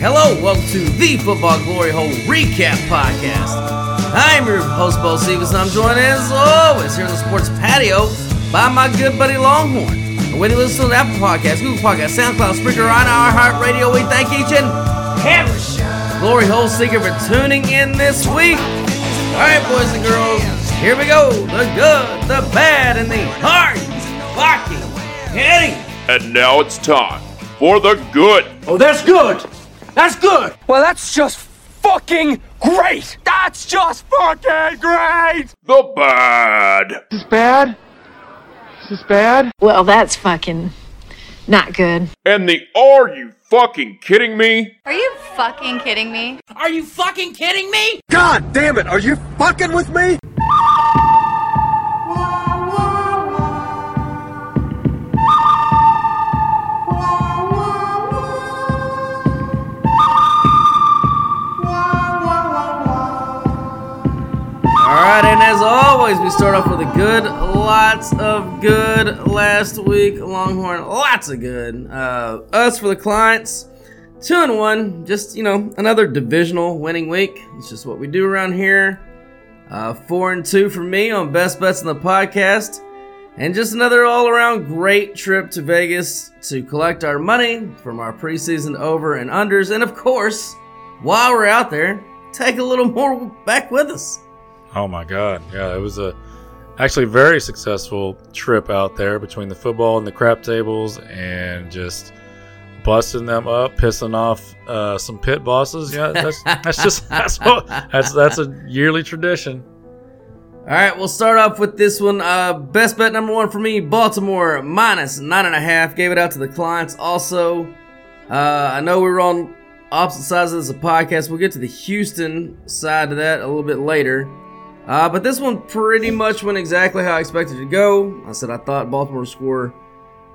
Hello, welcome to the Football Glory Hole Recap Podcast. I'm your host, Bo Stevens, and I'm joined as always here in the sports patio by my good buddy Longhorn. And when you listen to the Apple Podcast, Google Podcast, SoundCloud, Spreaker, on our Heart Radio, we thank each and every Glory Hole Seeker for tuning in this week. All right, boys and girls, here we go. The good, the bad, and the hard, barking, hitting. And now it's time for the good. Oh, that's good. That's good. Well, that's just fucking great. That's just fucking great. The bad. Is this bad? Is this bad? Well, that's fucking not good. And the are you fucking kidding me? Are you fucking kidding me? Are you fucking kidding me? God damn it, are you fucking with me? Right, and as always, we start off with a good, lots of good last week. Longhorn, lots of good. Uh, us for the clients, two and one. Just you know, another divisional winning week. It's just what we do around here. Uh, four and two for me on best bets in the podcast, and just another all-around great trip to Vegas to collect our money from our preseason over and unders, and of course, while we're out there, take a little more back with us. Oh my God! Yeah, it was a actually very successful trip out there between the football and the crap tables, and just busting them up, pissing off uh, some pit bosses. Yeah, that's that's just that's what that's that's a yearly tradition. All right, we'll start off with this one. Uh, best bet number one for me: Baltimore minus nine and a half. Gave it out to the clients. Also, uh, I know we were on opposite sides of this podcast. We'll get to the Houston side of that a little bit later. Uh, but this one pretty much went exactly how I expected it to go. I said I thought Baltimore would score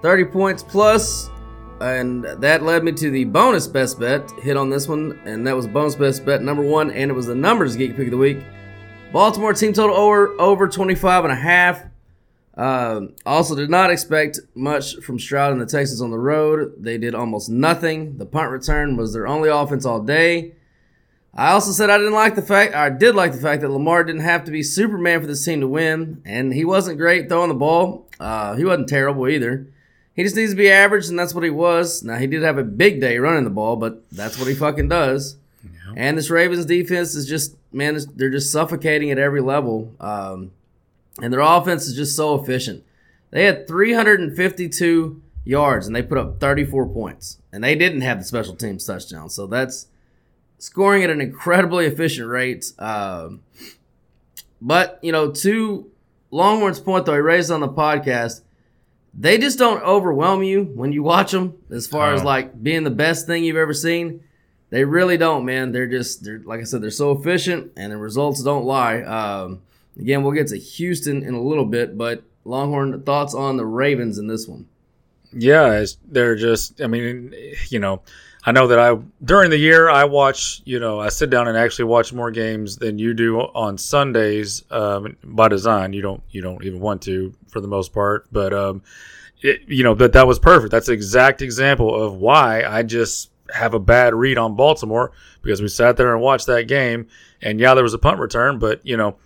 30 points plus, and that led me to the bonus best bet hit on this one, and that was bonus best bet number one, and it was the numbers geek pick of the week. Baltimore team total over over 25 and a half. Um, also, did not expect much from Stroud and the Texans on the road. They did almost nothing. The punt return was their only offense all day. I also said I didn't like the fact, I did like the fact that Lamar didn't have to be Superman for this team to win, and he wasn't great throwing the ball. Uh, he wasn't terrible either. He just needs to be average, and that's what he was. Now he did have a big day running the ball, but that's what he fucking does. And this Ravens defense is just man, they're just suffocating at every level. Um, and their offense is just so efficient. They had 352 yards and they put up 34 points, and they didn't have the special teams touchdown. So that's scoring at an incredibly efficient rate. Um, but you know, to Longhorn's point though, he raised on the podcast, they just don't overwhelm you when you watch them. As far as Oh. like being the best thing you've ever seen, they really don't, man. They're just they're like I said, they're so efficient, and the results don't lie. Um, again, we'll get to Houston in a little bit, but Longhorn thoughts on the Ravens in this one. Yeah, it's, they're just. I mean, you know, I know that I during the year I watch. You know, I sit down and actually watch more games than you do on Sundays. Um, by design, you don't. You don't even want to for the most part. But um, it, you know that that was perfect. That's the exact example of why I just have a bad read on Baltimore because we sat there and watched that game. And yeah, there was a punt return, but you know,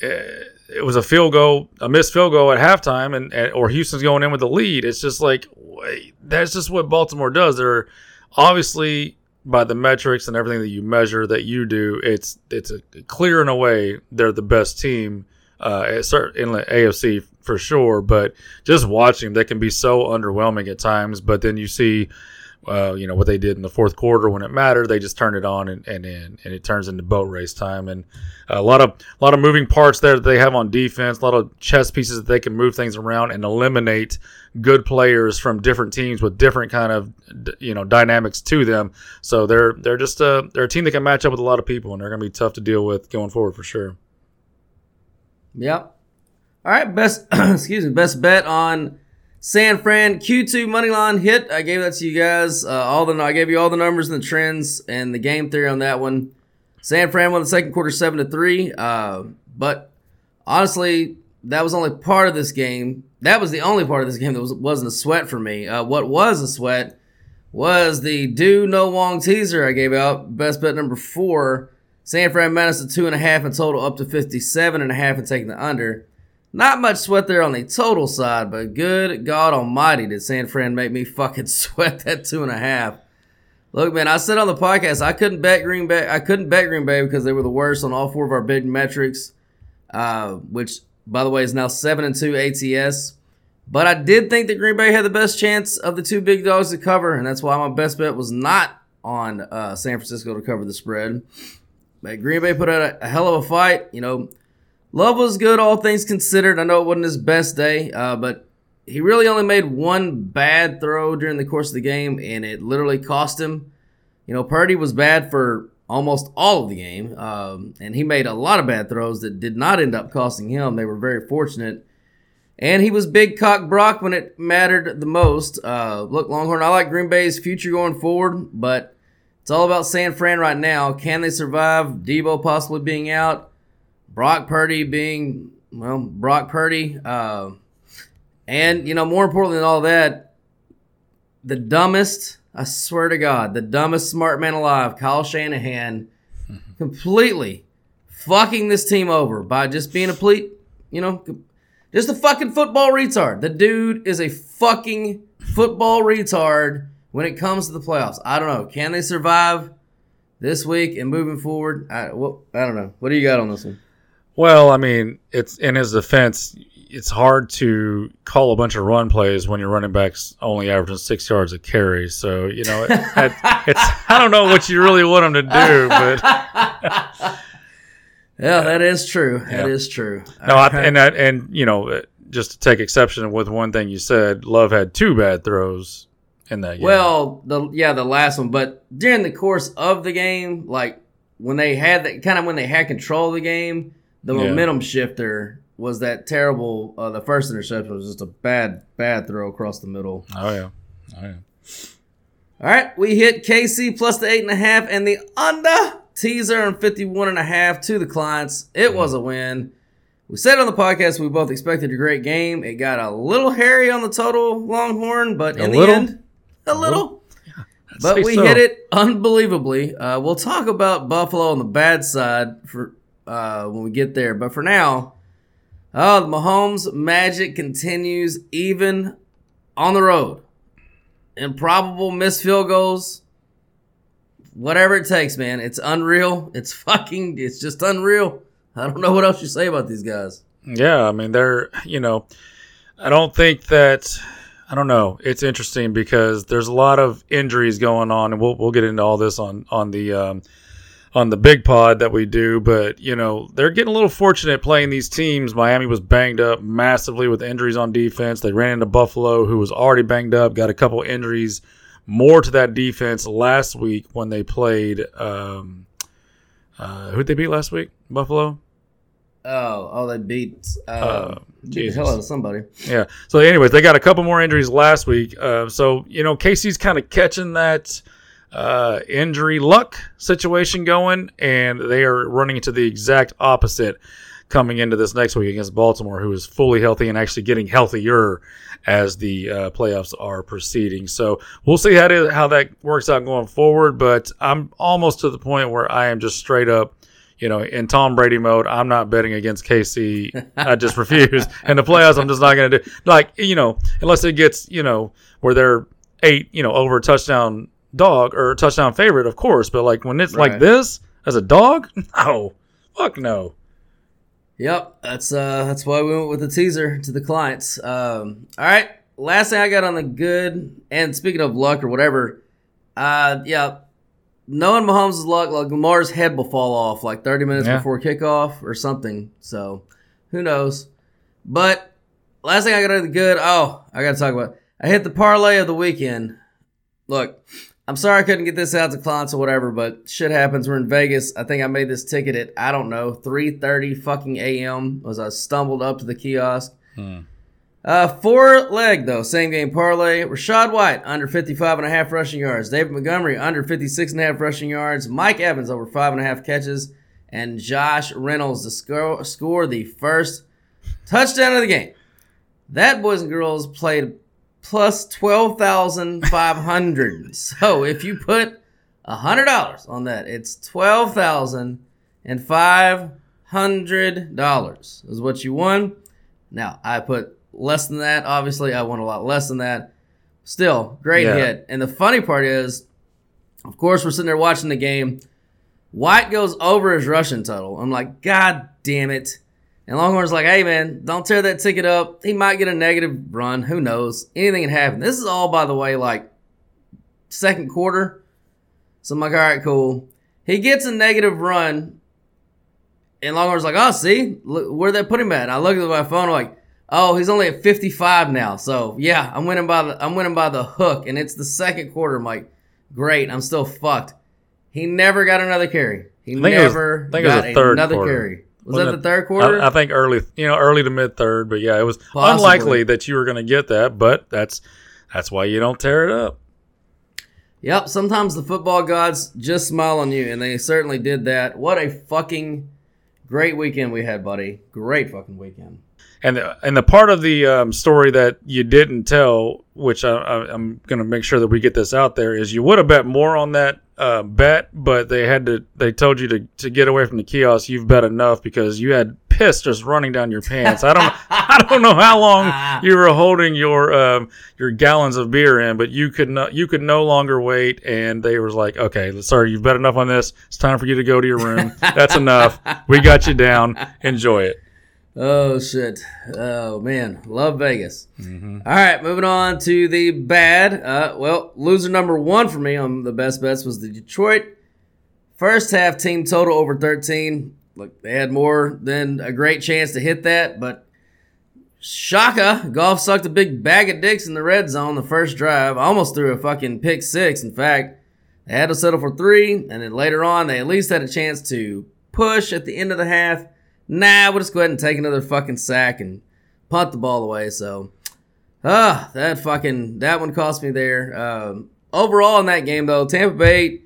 it was a field goal, a missed field goal at halftime, and, and or Houston's going in with the lead. It's just like wait, that's just what Baltimore does. They're obviously by the metrics and everything that you measure that you do, it's it's a clear in a way they're the best team uh, at cer- in the AFC for sure. But just watching they can be so underwhelming at times. But then you see uh, you know what they did in the fourth quarter when it mattered. They just turned it on and and and, and it turns into boat race time. And a lot of a lot of moving parts there that they have on defense. A lot of chess pieces that they can move things around and eliminate good players from different teams with different kind of you know dynamics to them. So they're they're just a they're a team that can match up with a lot of people, and they're going to be tough to deal with going forward for sure. Yep. All right, best excuse me, best bet on San Fran Q2 money line hit. I gave that to you guys. Uh, all the I gave you all the numbers and the trends and the game theory on that one. San Fran won the second quarter seven to three. Uh, but honestly, that was only part of this game. That was the only part of this game that was, wasn't a sweat for me. Uh, what was a sweat was the do no Wong teaser I gave out. Best bet number four. San Fran minus the two and a half in total, up to 57 and a half and taking the under. Not much sweat there on the total side, but good God Almighty, did San Fran make me fucking sweat that two and a half. Look, man, I said on the podcast I couldn't bet Green Bay. I couldn't bet Green Bay because they were the worst on all four of our big metrics, uh, which, by the way, is now seven and two ATS. But I did think that Green Bay had the best chance of the two big dogs to cover, and that's why my best bet was not on uh, San Francisco to cover the spread. But Green Bay put out a, a hell of a fight. You know, Love was good, all things considered. I know it wasn't his best day, uh, but he really only made one bad throw during the course of the game, and it literally cost him. You know, Purdy was bad for almost all of the game, um, and he made a lot of bad throws that did not end up costing him. They were very fortunate. And he was big cock Brock when it mattered the most. Uh, look, Longhorn, I like Green Bay's future going forward, but it's all about San Fran right now. Can they survive Deebo possibly being out? Brock Purdy being, well, Brock Purdy. Uh, and, you know, more importantly than all that, the dumbest, I swear to God, the dumbest smart man alive, Kyle Shanahan, completely fucking this team over by just being a complete, you know, just a fucking football retard. The dude is a fucking football retard when it comes to the playoffs. I don't know. Can they survive this week and moving forward? I, well, I don't know. What do you got on this one? Well, I mean, it's in his defense. It's hard to call a bunch of run plays when your running backs only averaging six yards a carry. So you know, it, it, it's I don't know what you really want him to do, but yeah, that is true. That is true. no, I, and that, and you know, uh, just to take exception with one thing you said, Love had two bad throws in that game. Well, the yeah, the last one, but during the course of the game, like when they had that kind of when they had control of the game, the Yeah. momentum shifter was that terrible. Uh, the first interception was just a bad, bad throw across the middle. oh yeah, oh yeah. All right, we hit KC plus the eight and a half and the under teaser and 51 and a half to the clients. It was a win. We said on the podcast we both expected a great game. It got a little hairy on the total Longhorn, but in little? the end, a little. But we so. hit it unbelievably. Uh, we'll talk about Buffalo on the bad side for uh, when we get there. But for now, oh, the Mahomes magic continues even on the road. Improbable missed field goals. Whatever it takes, man. It's unreal. It's fucking. It's just unreal. I don't know what else you say about these guys. Yeah, I mean they're you know, I don't think that I don't know. It's interesting because there's a lot of injuries going on, and we'll we'll get into all this on on the um, on the big pod that we do. But you know they're getting a little fortunate playing these teams. Miami was banged up massively with injuries on defense. They ran into Buffalo, who was already banged up, got a couple injuries more to that defense last week when they played. Um, uh, who'd they beat last week? Buffalo. Oh, oh, they beat. Uh, Uh, beat the Jesus. hell out of somebody. Yeah. So, anyways, they got a couple more injuries last week. Uh, so, you know, KC's kind of catching that uh, injury luck situation going, and they are running into the exact opposite coming into this next week against Baltimore, who is fully healthy and actually getting healthier as the uh, playoffs are proceeding. So, we'll see how, to, how that works out going forward. But I'm almost to the point where I am just straight up you know, in Tom Brady mode, I'm not betting against KC. I just refuse. In the playoffs, I'm just not going to do like you know, unless it gets you know where they're eight, you know, over touchdown dog or a touchdown favorite, of course. But like when it's like this as a dog, no, fuck no. Yep, that's uh that's why we went with the teaser to the clients. Um, all right, last thing I got on the good, and speaking of luck or whatever, Uh, yeah. Knowing Mahomes' luck, like Lamar's head will fall off like 30 minutes Yeah. before kickoff or something. So, who knows? But last thing I got on the good. Oh, I got to talk about. I hit the parlay of the weekend. Look, I'm sorry I couldn't get this out to clients or whatever, but shit happens. We're in Vegas. I think I made this ticket at I don't know 3:30 fucking a.m. as I stumbled up to the kiosk. Uh, four leg though, same game parlay. Rachaad White under 55 and a half rushing yards. David Montgomery under 56 and a half rushing yards. Mike Evans over five and a half catches, and Josh Reynolds to score, score the first touchdown of the game. That boys and girls played plus 12,500. so if you put $100 on that, it's $12,500 is what you won. Now, I put less than that. Obviously, I won a lot less than that. Still, great Yeah. hit. And the funny part is, of course, we're sitting there watching the game. White goes over his rushing total. I'm like, God damn it. And Longhorn's like, hey, man, don't tear that ticket up. He might get a negative run. Who knows? Anything can happen. This is all, by the way, like second quarter. So I'm like, all right, cool. He gets a negative run. And Longhorn's like, oh, see, look, where they put him at? And I look at my phone, I'm like, oh, he's only at 55 now. So yeah, I'm winning by the I'm winning by the hook, and it's the second quarter. I'm like, great, I'm still fucked. He never got another carry. He I think it was- never I think it was got third another quarter. carry. Was that it- the third quarter? I, I think early, you know, early to mid third, but yeah, it was Possibly. unlikely that you were going to get that. But that's that's why you don't tear it up. Yep, sometimes the football gods just smile on you, and they certainly did that. What a fucking great weekend we had, buddy. Great fucking weekend. And the, and the part of the um, story that you didn't tell, which I, I'm going to make sure that we get this out there, is you would have bet more on that uh, bet, but they had to. They told you to, to get away from the kiosk. You've bet enough because you had piss just running down your pants. I don't I don't know how long you were holding your um, your gallons of beer in, but you could no, you could no longer wait. And they was like, okay, sorry, you've bet enough on this. It's time for you to go to your room. That's enough. We got you down. Enjoy it. Oh shit! Oh man, love Vegas. All right, moving on to the bad. Uh, well, loser number one for me on the best bets was the Detroit first half team total over thirteen. Look, they had more than a great chance to hit that, but Shaka Goff sucked a big bag of dicks in the red zone the first drive. Almost threw a fucking pick six. In fact, they had to settle for three, and then later on they at least had a chance to push at the end of the half. Nah, we'll just go ahead and take another fucking sack and punt the ball away. So, ah, that fucking that one cost me there. Um, overall in that game though, Tampa Bay,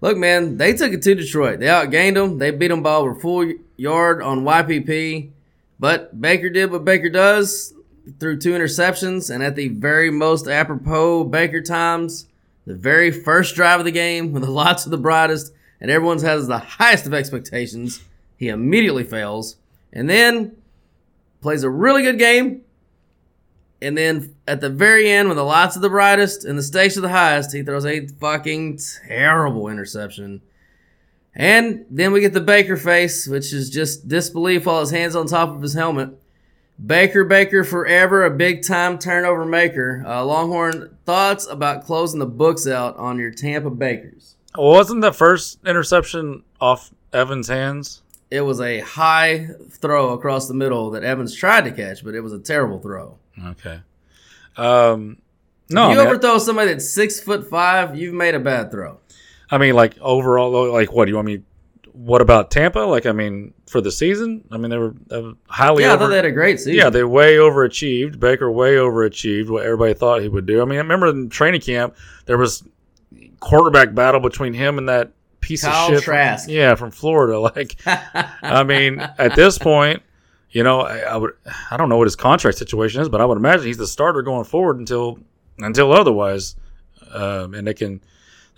look man, they took it to Detroit. They outgained them. They beat them by over full yard on YPP. But Baker did what Baker does, threw two interceptions, and at the very most apropos Baker times, the very first drive of the game, with the lots of the brightest, and everyone's has the highest of expectations, he immediately fails, and then plays a really good game, and then at the very end, when the lights are the brightest and the stakes are the highest, he throws a fucking terrible interception. And then we get the Baker face, which is just disbelief while his hands on top of his helmet. Baker, Baker forever, a big time turnover maker. Uh, Longhorn, thoughts about closing the books out on your Tampa Bakers? Wasn't the first interception off Evans' hands? It was a high throw across the middle that Evans tried to catch, but it was a terrible throw. Okay. Um, no, if I you mean, overthrow somebody that's six foot five, you've made a bad throw. I mean, like overall, like what do you want me? What about Tampa? Like, I mean, for the season, I mean, they were highly. Yeah, I thought they had a great season. Yeah, they way overachieved. Baker way overachieved what everybody thought he would do. I mean, I remember in training camp there was quarterback battle between him and that piece Kyle of shit. from- yeah, from Florida. Like, I mean, at this point, you know, I, I would I don't know what his contract situation is, but I would imagine he's the starter going forward until until otherwise, um, and they can.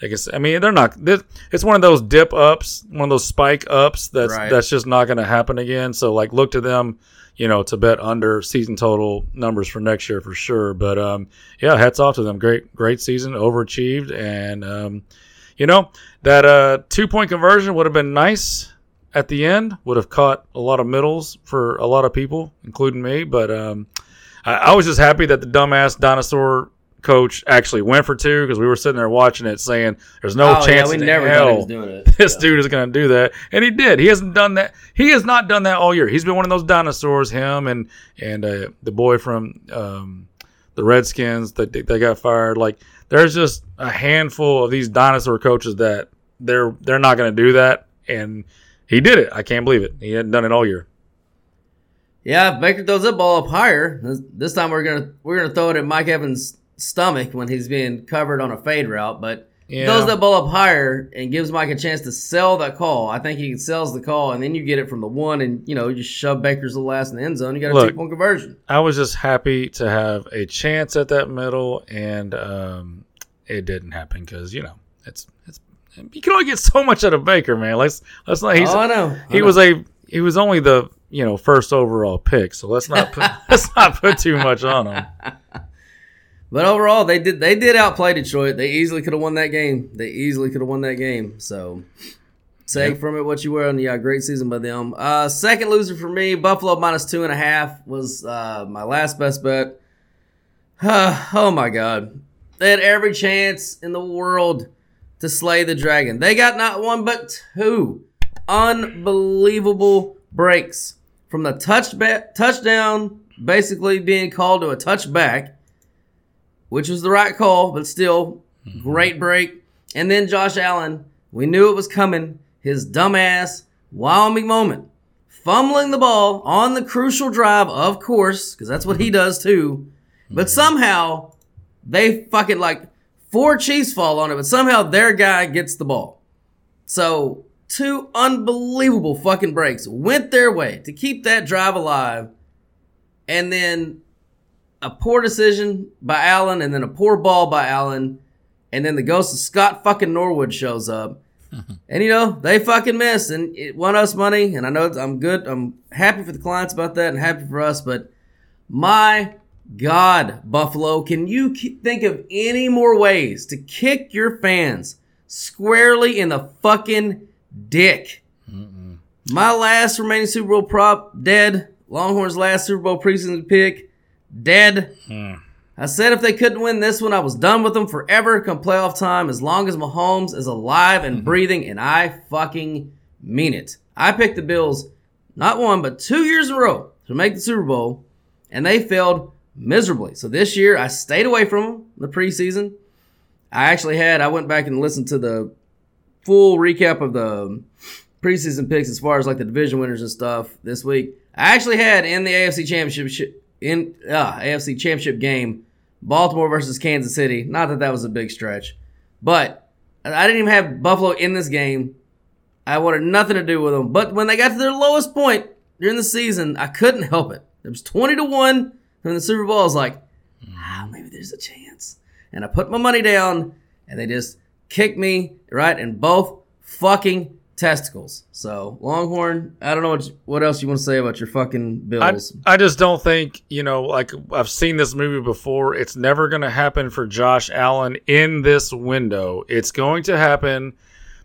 They can, I mean, they're not. this- It's one of those dip ups, one of those spike ups. That's Right. that's just not going to happen again. So, like, look to them, you know, to bet under season total numbers for next year for sure. But um, yeah, hats off to them. Great, great season, overachieved, and um, you know that uh, two point conversion would have been nice at the end. Would have caught a lot of middles for a lot of people, including me. But um, I, I was just happy that the dumbass dinosaur coach actually went for two because we were sitting there watching it, saying there's no Oh, yeah, chance we in never hell he was doing it. this Yeah. dude is going to do that, and he did. He hasn't done that. He has not done that all year. He's been one of those dinosaurs. Him and and uh, the boy from um, the Redskins that they, they got fired. Like there's just a handful of these dinosaur coaches that they're they're not going to do that, and he did it. I can't believe it. He hadn't done it all year. Yeah, if Baker throws that ball up higher. This, time we're gonna we're gonna throw it at Mike Evans' stomach when he's being covered on a fade route. But Yeah. throws that ball up higher and gives Mike a chance to sell that call. I think he sells the call, and then you get it from the one, and you know you just shove Baker's little ass in the end zone. You got a Look. two point conversion. I was just happy to have a chance at that middle, and um, it didn't happen because you know it's it's you can only get so much out of Baker, man. Let's let's not. He's, oh, I know. I he know. was a he was only the you know first overall pick, so let's not put, let's not put too much on him. But overall, they did they did outplay Detroit. They easily could have won that game. They easily could have won that game. So take from it what you will, and yeah, great season by them. Uh, second loser for me, Buffalo minus two and a half was uh, my last best bet. oh my god, they had every chance in the world to slay the dragon. They got not one but two unbelievable breaks from the touch touchdown, basically being called to a touchback which was the right call, but still, mm-hmm. great break. And then Josh Allen, we knew it was coming. His dumbass Wyoming moment, fumbling the ball on the crucial drive, of course, because that's what he mm-hmm. does too. But mm-hmm. somehow they fucking like four Chiefs fall on it, but somehow their guy gets the ball. So two unbelievable fucking breaks went their way to keep that drive alive, and then a poor decision by Allen, and then a poor ball by Allen, and then the ghost of Scott fucking Norwood shows up. And you know they fucking miss, and it won us money. And I know I'm good. I'm happy for the clients about that, and happy for us. But my God, Buffalo, can you think of any more ways to kick your fans squarely in the fucking dick? My last remaining Super Bowl prop dead. Longhorns' last Super Bowl preseason pick dead. Hmm. I said if they couldn't win this one, I was done with them forever come playoff time as long as Mahomes is alive and mm-hmm. breathing, and I fucking mean it. I picked the Bills not one, but two years in a row to make the Super Bowl, and they failed miserably. So this year, I stayed away from them in the preseason. I actually had, I went back and listened to the full recap of the preseason picks as far as like the division winners and stuff this week. I actually had in the AFC Championship in uh, AFC Championship game Baltimore versus Kansas City. Not that that was a big stretch, but I didn't even have Buffalo in this game. I wanted nothing to do with them. But when they got to their lowest point during the season, I couldn't help it. It was twenty to one in the Super Bowl. I was like, ah, maybe there's a chance. And I put my money down, and they just kicked me right in both fucking testicles. So Longhorn, I don't know what what else you want to say about your fucking I, Bills. I just don't think, you know, like I've seen this movie before. It's never going to happen for Josh Allen in this window. It's going to happen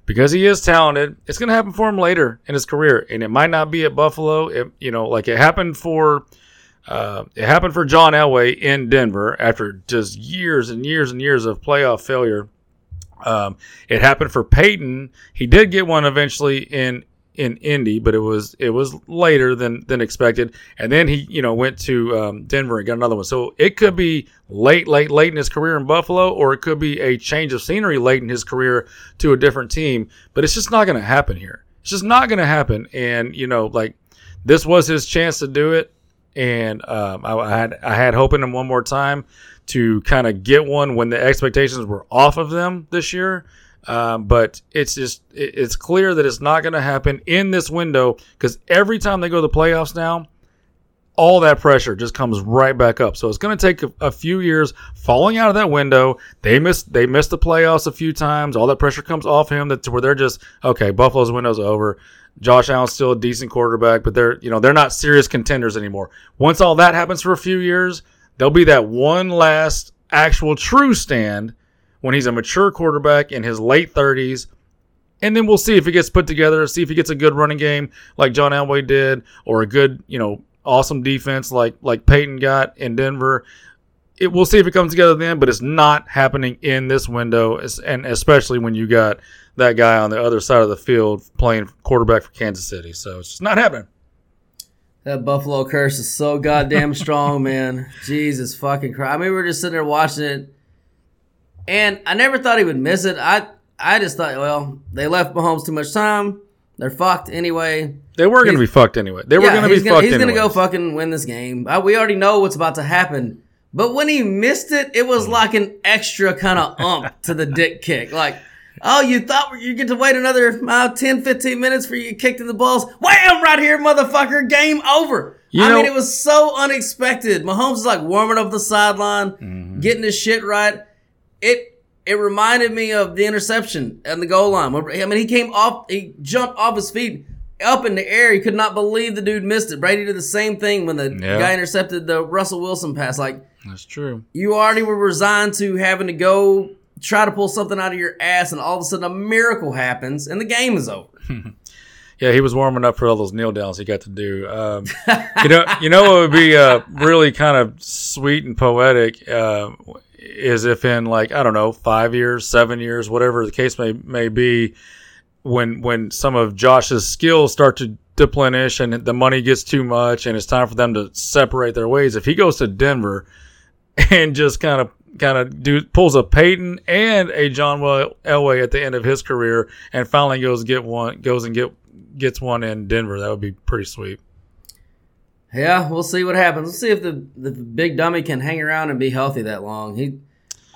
because he is talented. It's going to happen for him later in his career. And it might not be at Buffalo. It, you know, like it happened for. Uh, it happened for John Elway in Denver after just years and years and years of playoff failure. Um, it happened for Peyton. He did get one eventually in in Indy, but it was it was later than than expected. And then he you know went to um, Denver and got another one. So it could be late, late, late in his career in Buffalo, or it could be a change of scenery late in his career to a different team. But it's just not going to happen here. It's just not going to happen. And you know, like this was his chance to do it, and um, I, I had I had hope in him one more time to kind of get one when the expectations were off of them this year. Um, but it's just it, it's clear that it's not going to happen in this window because every time they go to the playoffs now, all that pressure just comes right back up. So it's going to take a, a few years falling out of that window. They missed they missed the playoffs a few times. All that pressure comes off him that where they're just okay. Buffalo's window's over. Josh Allen's still a decent quarterback, but they're you know they're not serious contenders anymore. Once all that happens for a few years, there'll be that one last actual true stand when he's a mature quarterback in his late 30s. And then we'll see if he gets put together, see if he gets a good running game like John Elway did, or a good, you know, awesome defense like like Peyton got in Denver. it, we'll see if it comes together then, but it's not happening in this window, and especially when you got that guy on the other side of the field playing quarterback for Kansas City. So it's just not happening. That Buffalo curse is so goddamn strong, man. Jesus fucking Christ. I mean, we were just sitting there watching it, and I never thought he would miss it. I I just thought, well, they left Mahomes too much time. They're fucked anyway. They were going to be fucked anyway. They were Yeah, going to be gonna, fucked He's gonna go fucking win this game. Uh, we already know what's about to happen. But when he missed it, it was like an extra kind of ump to the dick kick. Like, oh, you thought you get to wait another uh, 10, 15 minutes for you get kicked in the balls? Wham! Right here, motherfucker. Game over. You I know- mean, it was so unexpected. Mahomes is like warming up the sideline, Mm-hmm. getting his shit right. It it reminded me of the interception and the goal line. I mean, he came off, he jumped off his feet up in the air. He could not believe the dude missed it. Brady did the same thing when the Yeah. guy intercepted the Russell Wilson pass. Like, That's true. you already were resigned to having to go try to pull something out of your ass, and all of a sudden a miracle happens, and the game is over. Yeah, he was warming up for all those kneel downs he got to do. Um, you know, you know what would be uh, really kind of sweet and poetic uh, is if in like I don't know five years, seven years, whatever the case may may be, when when some of Josh's skills start to deplenish and the money gets too much and it's time for them to separate their ways. If he goes to Denver and just kind of kind of do pulls a Peyton and a John Elway at the end of his career and finally goes get one goes and get gets one in Denver, that would be pretty sweet. Yeah, we'll see what happens. We'll see if the the big dummy can hang around and be healthy that long. He,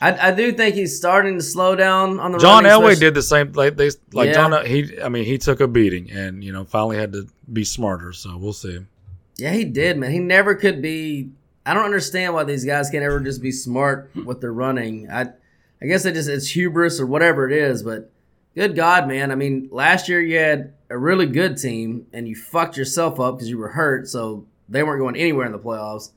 I, I do think he's starting to slow down on the John Elway did the same like they like Yeah. John he I mean he took a beating and you know finally had to be smarter, so we'll see. Yeah, he did, man. He never could be. I don't understand why these guys can't ever just be smart with their running. I, I guess it just it's hubris or whatever it is. But good God, man! I mean, last year you had a really good team and you fucked yourself up because you were hurt, so they weren't going anywhere in the playoffs.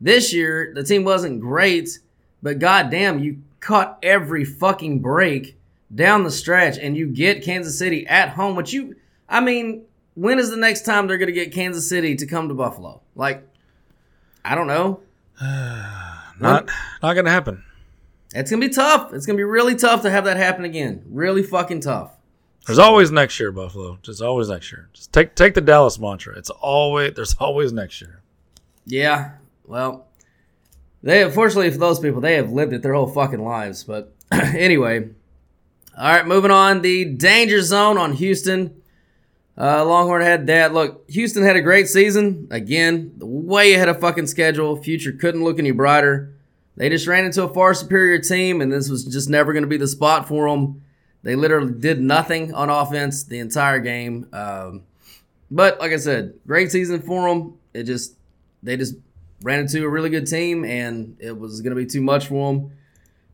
This year the team wasn't great, but goddamn, you caught every fucking break down the stretch, and you get Kansas City at home. Which you, I mean, when is the next time they're going to get Kansas City to come to Buffalo? Like, I don't know. Not not gonna happen. It's going to be tough. It's going to be really tough to have that happen again. Really fucking tough. There's always next year, Buffalo. Just always next year. Just take take the Dallas mantra. It's always there's always next year. Yeah. Well, they unfortunately for those people, they have lived it their whole fucking lives. But anyway, all right, moving on. The danger zone on Houston. Uh, Longhorn had that. Look, Houston had a great season. Again, way ahead of fucking schedule. Future couldn't look any brighter. They just ran into a far superior team, and this was just never going to be the spot for them. They literally did nothing on offense the entire game. Um, but like I said, great season for them. It just they just ran into a really good team, and it was going to be too much for them.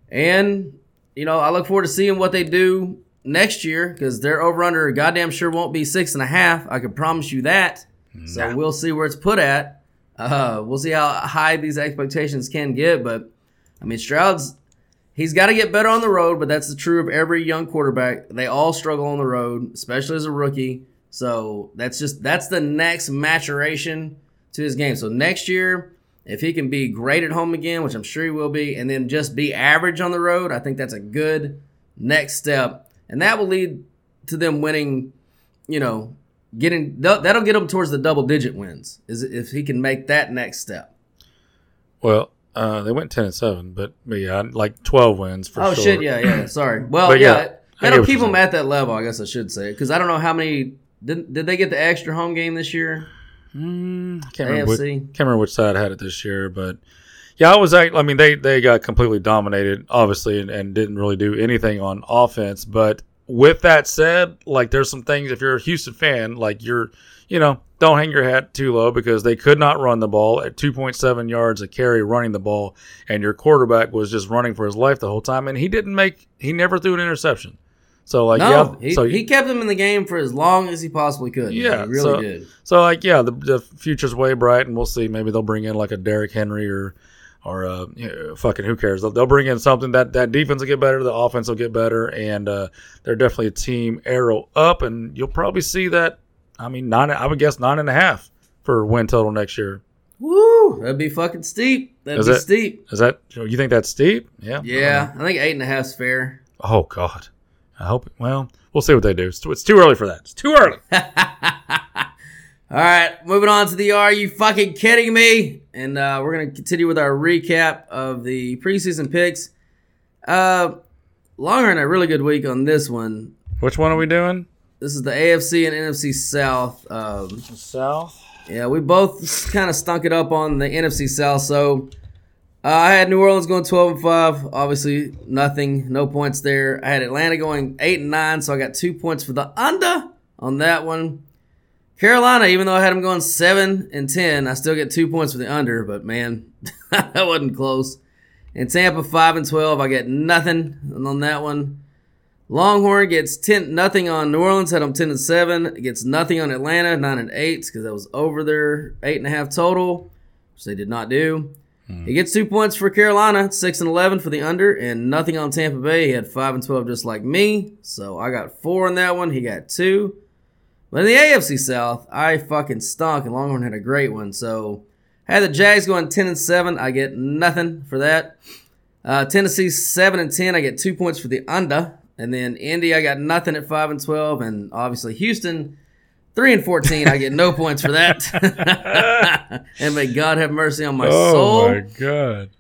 And you know, I look forward to seeing what they do next year because their over under goddamn sure won't be six and a half. I can promise you that. So we'll see where it's put at. Uh, we'll see how high these expectations can get. But I mean, Stroud's he's got to get better on the road, but that's the true of every young quarterback. They all struggle on the road, especially as a rookie. So that's just that's the next maturation to his game. So next year, if he can be great at home again, which I'm sure he will be, and then just be average on the road, I think that's a good next step, and that will lead to them winning. You know, getting that'll get them towards the double digit wins. Is if he can make that next step. Well, uh, they went ten and seven, but, but yeah, like twelve wins for sure. oh sure. shit! Yeah, yeah. Sorry. Well, But yeah, yeah, that'll keep them at that level. I guess I should say because I don't know how many did did they get the extra home game this year? I can't remember, which, can't remember which side had it this year, but yeah, I was. I mean, they they got completely dominated, obviously, and, and didn't really do anything on offense. But with that said, like there's some things. If you're a Houston fan, like you're, you know, don't hang your hat too low because they could not run the ball at 2.7 yards a carry running the ball, and your quarterback was just running for his life the whole time, and he didn't make. He never threw an interception. So like No, yeah, he, so he kept them in the game for as long as he possibly could. Yeah, he really so- did. So like yeah, the, the future's way bright, and we'll see. Maybe they'll bring in like a Derrick Henry or or uh, you know, fucking who cares? They'll, they'll bring in something that that defense will get better, the offense will get better, and uh, they're definitely a team arrow up, and you'll probably see that. I mean, nine. I would guess nine and a half for win total next year. Woo! That'd be fucking steep. That'd Is be it? steep. Is that you think that's steep? Yeah. Yeah, I think eight and a half's fair. Oh God. I hope. Well, we'll see what they do. It's too, it's too early for that. It's too early. All right, moving on to the Are You Fucking Kidding Me? And uh, we're going to continue with our recap of the preseason picks. Uh, Longhorn had a really good week on this one. Which one are we doing? This is the AFC and NFC South. Um, South. yeah, we both kind of stunk it up on the NFC South. So uh, I had New Orleans going 12 and 5. Obviously, nothing, no points there. I had Atlanta going 8 and 9. So I got two points for the under on that one. Carolina, even though I had them going 7 and 10, I still get two points for the under. But man, that wasn't close. And Tampa 5 and 12, I get nothing on that one. Longhorn gets 10 nothing on New Orleans, had them 10 and 7. Gets nothing on Atlanta, 9 and 8, because that was over their 8.5 total, which they did not do. Hmm. He gets two points for Carolina, 6 and 11 for the under, and nothing on Tampa Bay. He had 5 and 12 just like me. So I got 4 on that one. He got 2. But in the AFC South, I fucking stunk, and Longhorn had a great one. So had the Jags going 10 and 7. I get nothing for that. Uh, Tennessee 7 and 10. I get two points for the under. And then Indy, I got nothing at 5 and 12. And obviously Houston, 3 and 14. I get no points for that. and may God have mercy on my soul. Oh my God.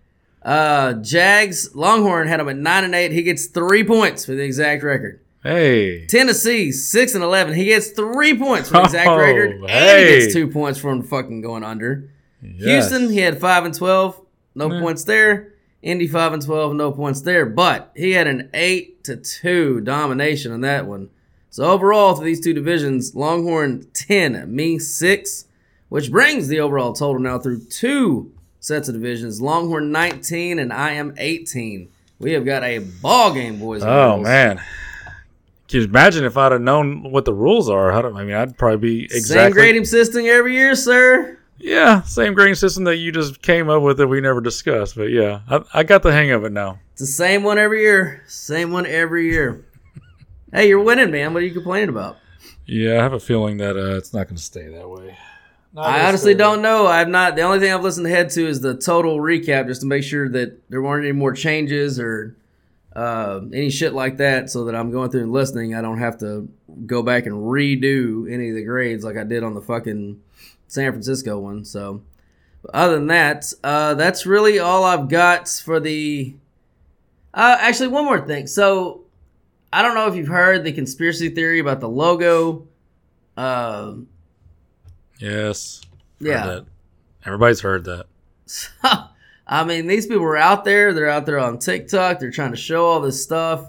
Uh, Jags, Longhorn had him at 9 and 8. He gets three points for the exact record. Hey. Tennessee, 6 and 11. He gets three points for the exact Oh, record. And he gets two points from fucking going under. Yes. Houston, he had five and twelve, no points there. Indy five and twelve, no points there. But he had an eight to two domination on that one. So overall, for these two divisions, Longhorn ten, me six, which brings the overall total now through two sets of divisions. Longhorn nineteen, and I am eighteen. We have got a ball game, boys. and Oh girls. man. Can you imagine if I'd have known what the rules are? Do, I mean, I'd probably be exactly Same grading system every year, sir. Yeah, same grading system that you just came up with that we never discussed. But yeah, I, I got the hang of it now. It's the same one every year. Same one every year. hey, you're winning, man. What are you complaining about? Yeah, I have a feeling that uh, it's not going to stay that way. Not I honestly don't know. I've not. The only thing I've listened ahead to is the total recap, just to make sure that there weren't any more changes or uh, any shit like that, so that I'm going through and listening. I don't have to go back and redo any of the grades like I did on the fucking San Francisco one. So, but other than that, uh, that's really all I've got for the. Uh, actually, one more thing. So, I don't know if you've heard the conspiracy theory about the logo. Uh, Yes. Heard yeah. that. Everybody's heard that. I mean, these people are out there. They're out there on TikTok. They're trying to show all this stuff.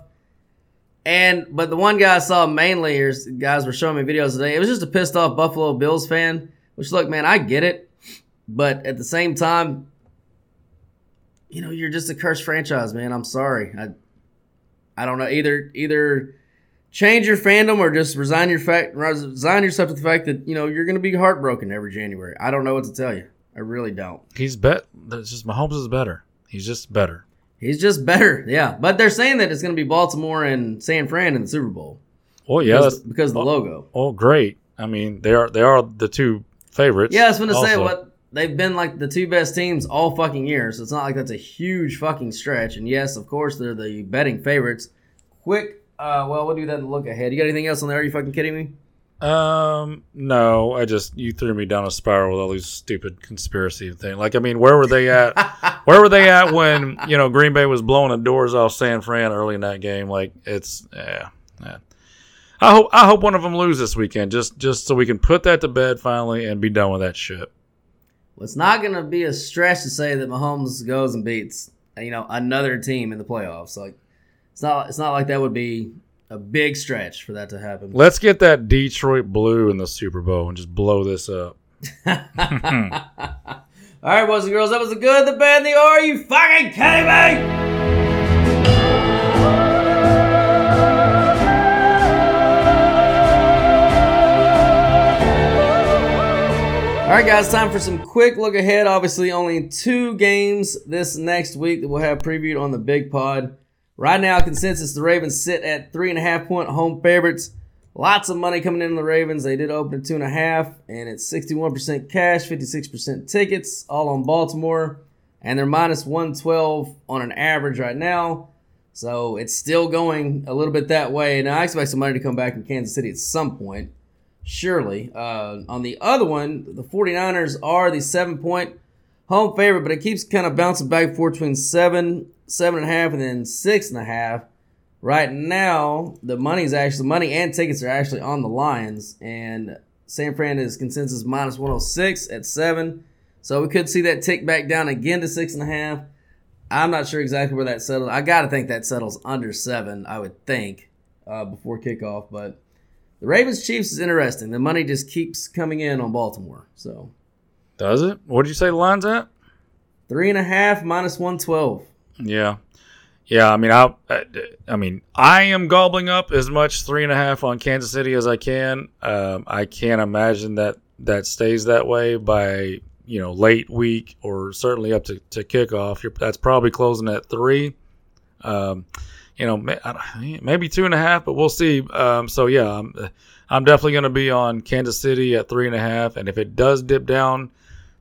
And but the one guy I saw mainly, is guys were showing me videos today. It was just a pissed off Buffalo Bills fan. Which look, man, I get it, but at the same time, you know, you're just a cursed franchise, man. I'm sorry. I I don't know either either change your fandom or just resign your fact resign yourself to the fact that you know you're going to be heartbroken every January. I don't know what to tell you. I really don't. He's bet. It's just Mahomes is better. He's just better. He's just better, yeah. But they're saying that it's going to be Baltimore and San Fran in the Super Bowl Oh yeah. because, that's- because of the logo. Oh great. I mean, they are they are the two favorites. Yeah, I was going to say what they've been like the two best teams all fucking year, so it's not like that's a huge fucking stretch. And yes, of course they're the betting favorites. Quick, uh, well, we'll do that in the look ahead. You got anything else on there? Are you fucking kidding me? Um, no, I just you threw me down a spiral with all these stupid conspiracy things. Like, I mean, where were they at? where were they at when you know Green Bay was blowing the doors off San Fran early in that game? Like, it's yeah, yeah. I hope I hope one of them lose this weekend, just just so we can put that to bed finally and be done with that shit. Well, it's not going to be a stretch to say that Mahomes goes and beats you know another team in the playoffs. Like it's not it's not like that would be a big stretch for that to happen. Let's get that Detroit blue in the Super Bowl and just blow this up. All right, boys and girls, that was the good, the bad, and the are you fucking kidding me? All right, guys, time for some quick look ahead. Obviously, only two games this next week that we'll have previewed on the Big Pod. Right now, consensus: the Ravens sit at three and a half point home favorites Lots of money coming in on the Ravens. They did open at two and a half, and it's 61% cash, 56% tickets, all on Baltimore. And they're minus 112 on an average right now. So it's still going a little bit that way. Now I expect some money to come back in Kansas City at some point, surely. Uh, on the other one, the 49ers are the seven point home favorite, but it keeps kind of bouncing back and forth between seven, seven and a half, and then six and a half. Right now, the money's actually money and tickets are actually on the Lions, and San Fran is consensus minus 106 at seven. So we could see that tick back down again to six and a half. I'm not sure exactly where that settles. I got to think that settles under seven, I would think, uh, before kickoff. But the Ravens Chiefs is interesting. The money just keeps coming in on Baltimore. So Does it? What did you say the line's at? three and a half minus 112. Yeah, yeah. I mean, I, I, I mean, I am gobbling up as much three and a half on Kansas City as I can. Um, I can't imagine that that stays that way by you know late week or certainly up to, to kickoff. You're, that's probably closing at three. Um, you know, maybe two and a half, but we'll see. Um, so yeah, I'm, I'm definitely going to be on Kansas City at three and a half, and if it does dip down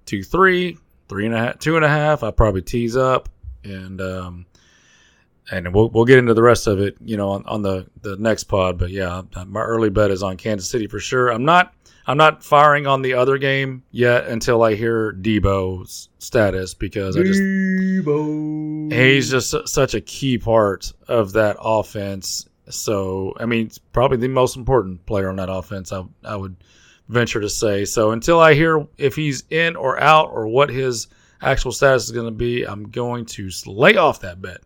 to three, three and a half, two and a half, I'll probably tease up and um, and we'll we'll get into the rest of it, you know, on, on the the next pod. But yeah, my early bet is on Kansas City for sure. I'm not I'm not firing on the other game yet until I hear Deebo's status because I just he's just such a key part of that offense. So I mean, probably the most important player on that offense. I I would venture to say. So until I hear if he's in or out or what his actual status is going to be, I'm going to lay off that bet.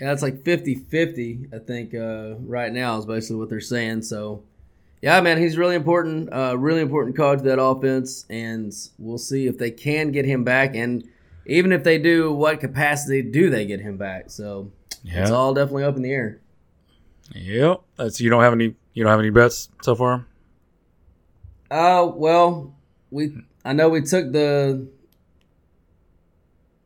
Yeah, it's like 50-50, I think, uh, right now is basically what they're saying. So, yeah, man, he's really important, uh, really important cog to that offense, and we'll see if they can get him back, and even if they do, what capacity do they get him back? So, it's all definitely up in the air. Yep. That's you don't have any you don't have any bets so far? Uh, well, we I know we took the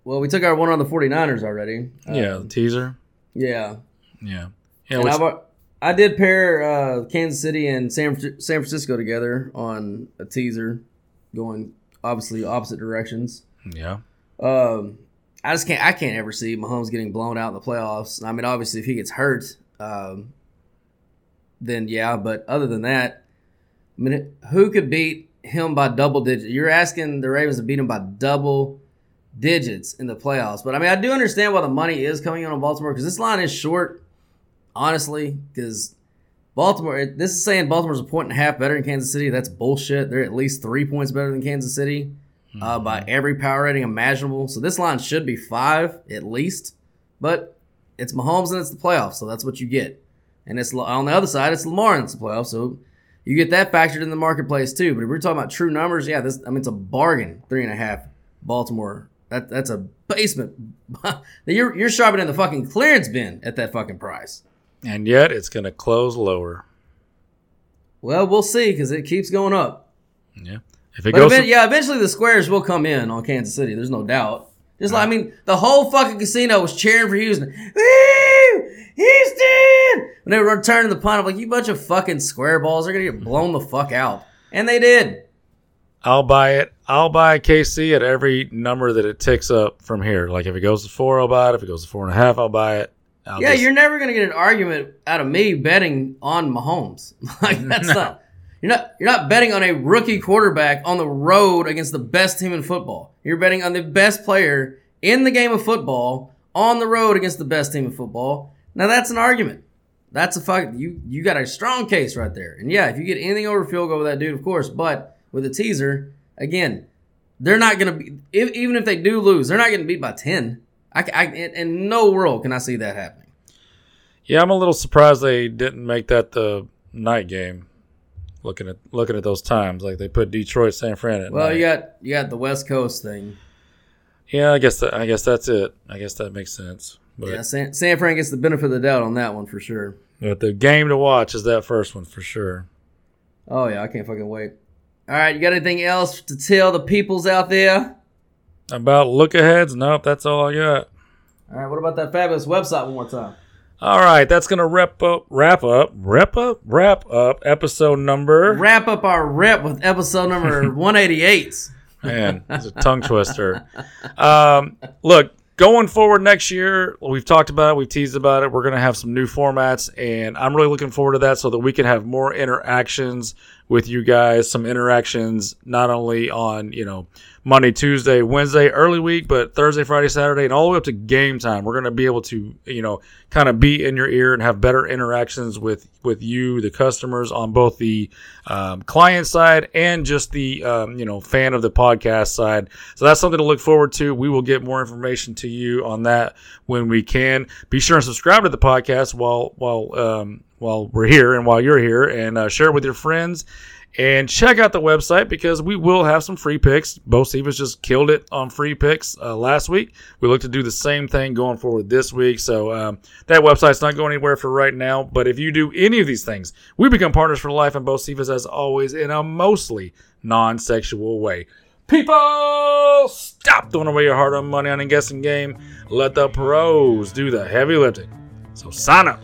well, we took our one on the 49ers already. yeah, Um, the teaser. yeah. Yeah. Yeah, And which, I did pair uh, Kansas City and San San Francisco together on a teaser, going obviously opposite directions. yeah. Um, I just can't. I can't ever see Mahomes getting blown out in the playoffs. I mean, obviously, if he gets hurt, um, then yeah. But other than that, I mean, who could beat him by double digits? You're asking the Ravens to beat him by double digits in the playoffs. But I mean, I do understand why the money is coming in on Baltimore because this line is short, honestly. Because Baltimore, this is saying Baltimore's a point and a half better than Kansas City. That's bullshit. They're at least three points better than Kansas City uh, by every power rating imaginable. So this line should be five at least. But it's Mahomes and it's the playoffs, so that's what you get. And it's on the other side, it's Lamar and it's the playoffs, so you get that factored in the marketplace too. But if we're talking about true numbers, yeah, this I mean it's a bargain. Three and a half, Baltimore. That that's a basement. you're you're shopping in the fucking clearance bin at that fucking price. And yet it's going to close lower. Well, we'll see because it keeps going up. Yeah. If it But goes event- yeah, eventually the squares will come in on Kansas City. There's no doubt. Just like I mean, the whole fucking casino was cheering for Houston. Houston! When they were returning the punt, I'm like, you bunch of fucking square balls. They're gonna get blown the fuck out, and they did. I'll buy it. I'll buy KC at every number that it ticks up from here. Like if it goes to four, I'll buy it. If it goes to four and a half, I'll buy it. I'll yeah, just- you're never gonna get an argument out of me betting on Mahomes. like that's not. You're not. You're not betting on a rookie quarterback on the road against the best team in football. You're betting on the best player in the game of football on the road against the best team in football. Now that's an argument. That's a fuck. You you got a strong case right there. And yeah, if you get anything over field goal with that dude, of course. But with a teaser, again, they're not gonna be. If, even if they do lose, they're not gonna beat by ten. I, I in, in no world can I see that happening. Yeah, I'm a little surprised they didn't make that the night game. Looking at looking at those times, like they put Detroit, San Fran at Well, night. you got you got the West Coast thing. yeah, I guess that I guess that's it. I guess that makes sense. But, Yeah, San, San Fran gets the benefit of the doubt on that one for sure. but the game to watch is that first one for sure. Oh yeah, I can't fucking wait. All right, you got anything else to tell the peoples out there? About look aheads, nope, that's all I got. All right, what about that fabulous website one more time? All right, that's gonna wrap up, wrap up, wrap up, wrap up episode number. Wrap up our rep with episode number 188. Man, it's a tongue twister. Um, look, going forward next year, we've talked about it, we've teased about it. We're going to have some new formats, and I'm really looking forward to that so that we can have more interactions with you guys. Some interactions not only on you know Monday, Tuesday, Wednesday, early week, but Thursday, Friday, Saturday, and all the way up to game time. We're going to be able to you know kind of be in your ear and have better interactions with with you, the customers, on both the um, client side and just the um, you know fan of the podcast side. So that's something to look forward to. We will get more information to you on that when we can. Be sure and subscribe to the podcast while while um, while we're here and while you're here, and uh, share it with your friends. And check out the website because we will have some free picks. Bo Stevens just killed it on free picks uh, last week. We look to do the same thing going forward this week. So um, that website's not going anywhere for right now. But if you do any of these things, we become partners for life. And Bo Stevens, as always, in a mostly non-sexual way. People, stop throwing away your hard-earned money on a guessing game. Let the pros do the heavy lifting. So sign up,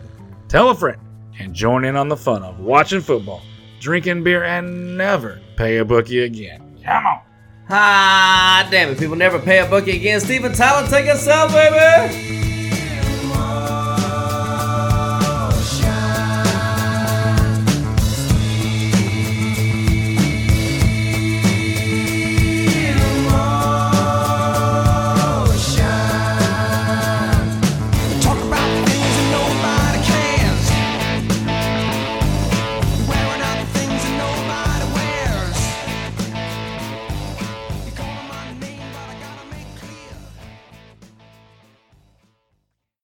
tell a friend, and join in on the fun of watching football, drinking beer, and never pay a bookie again. Come on. Ah, damn it. People never pay a bookie again. Steven Tyler, take us out, baby.